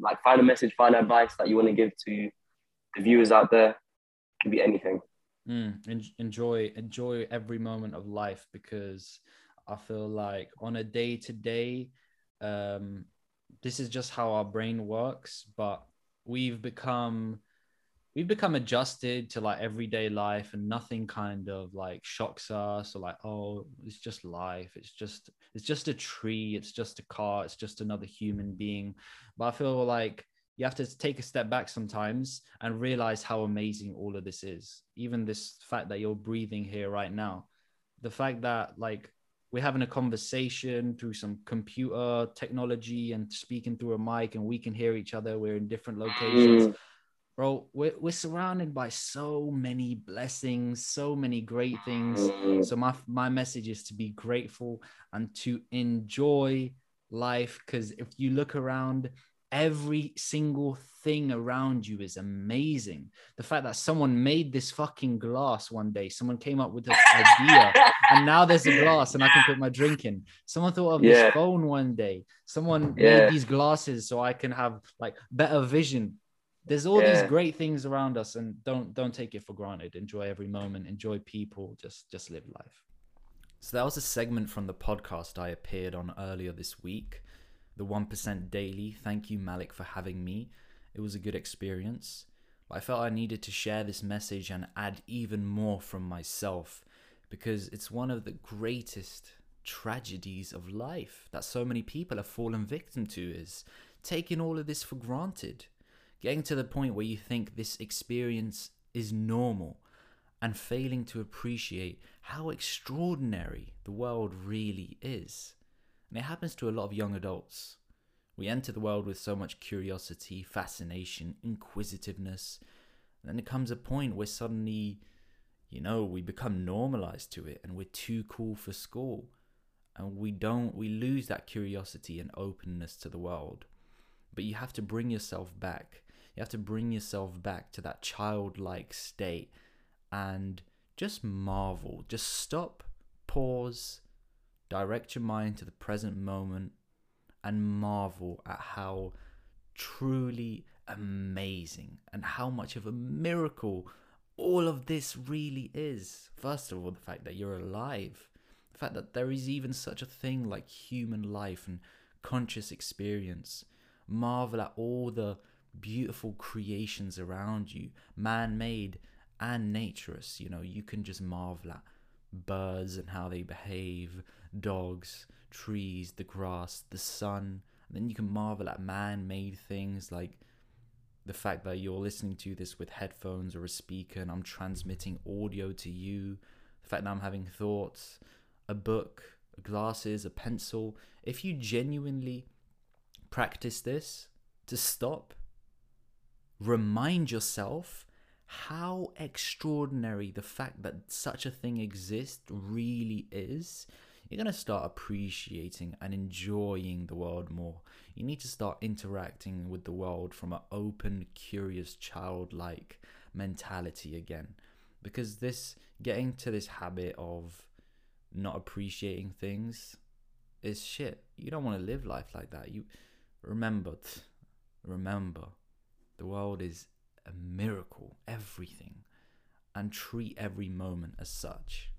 like final message, final advice that you want to give to the viewers out there? It could be anything. Mm, enjoy enjoy every moment of life because I feel like on a day to day, um, this is just how our brain works. But we've become we've become adjusted to like everyday life and nothing kind of like shocks us or like oh it's just life. It's just it's just a tree. It's just a car. It's just another human being. But i feel like you have to take a step back sometimes and realize how amazing all of this is. Even this fact that you're breathing here right now. The fact that like we're having a conversation through some computer technology and speaking through a mic and we can hear each other. We're in different locations. Mm. Bro we're, we're surrounded by so many blessings so many great things. So my my message is to be grateful and to enjoy life because if you look around every single thing around you is amazing. The fact that someone made this fucking glass one day someone came up with this idea and now there's a glass and i can put my drink in. Someone thought of Yeah. this phone one day. Someone Yeah. made these glasses so i can have like better vision there's all these great things around us and don't don't take it for granted. Enjoy every moment. Enjoy people. Just just live life. So that was a segment from the podcast i appeared on earlier this week. The 1% daily. Thank you malik for having me. It was a good experience. But i felt i needed to share this message and add even more from myself because it's one of the greatest tragedies of life that so many people have fallen victim to is taking all of this for granted getting to the point where you think this experience is normal and failing to appreciate how extraordinary the world really is. And it happens to a lot of young adults. We enter the world with so much curiosity, fascination, inquisitiveness, and then it comes a point where suddenly, you know, we become normalized to it and we're too cool for school. And we don't, we lose that curiosity and openness to the world. But you have to bring yourself back. You have to bring yourself back to that childlike state and just marvel. Just stop, pause, direct your mind to the present moment, and marvel at how truly amazing and how much of a miracle all of this really is. First of all, the fact that you're alive, the fact that there is even such a thing like human life and conscious experience. Marvel at all the beautiful creations around you, man made and naturous. You know, you can just marvel at birds and how they behave, dogs, trees, the grass, the sun. And then you can marvel at man made things like the fact that you're listening to this with headphones or a speaker and I'm transmitting audio to you, the fact that I'm having thoughts, a book, glasses, a pencil. If you genuinely practice this to stop, remind yourself how extraordinary the fact that such a thing exists really is, you're going to start appreciating and enjoying the world more. You need to start interacting with the world from an open, curious, childlike mentality again. Because this getting to this habit of not appreciating things is shit. You don't want to live life like that. You remember, remember, the world is a miracle, everything, and treat every moment as such.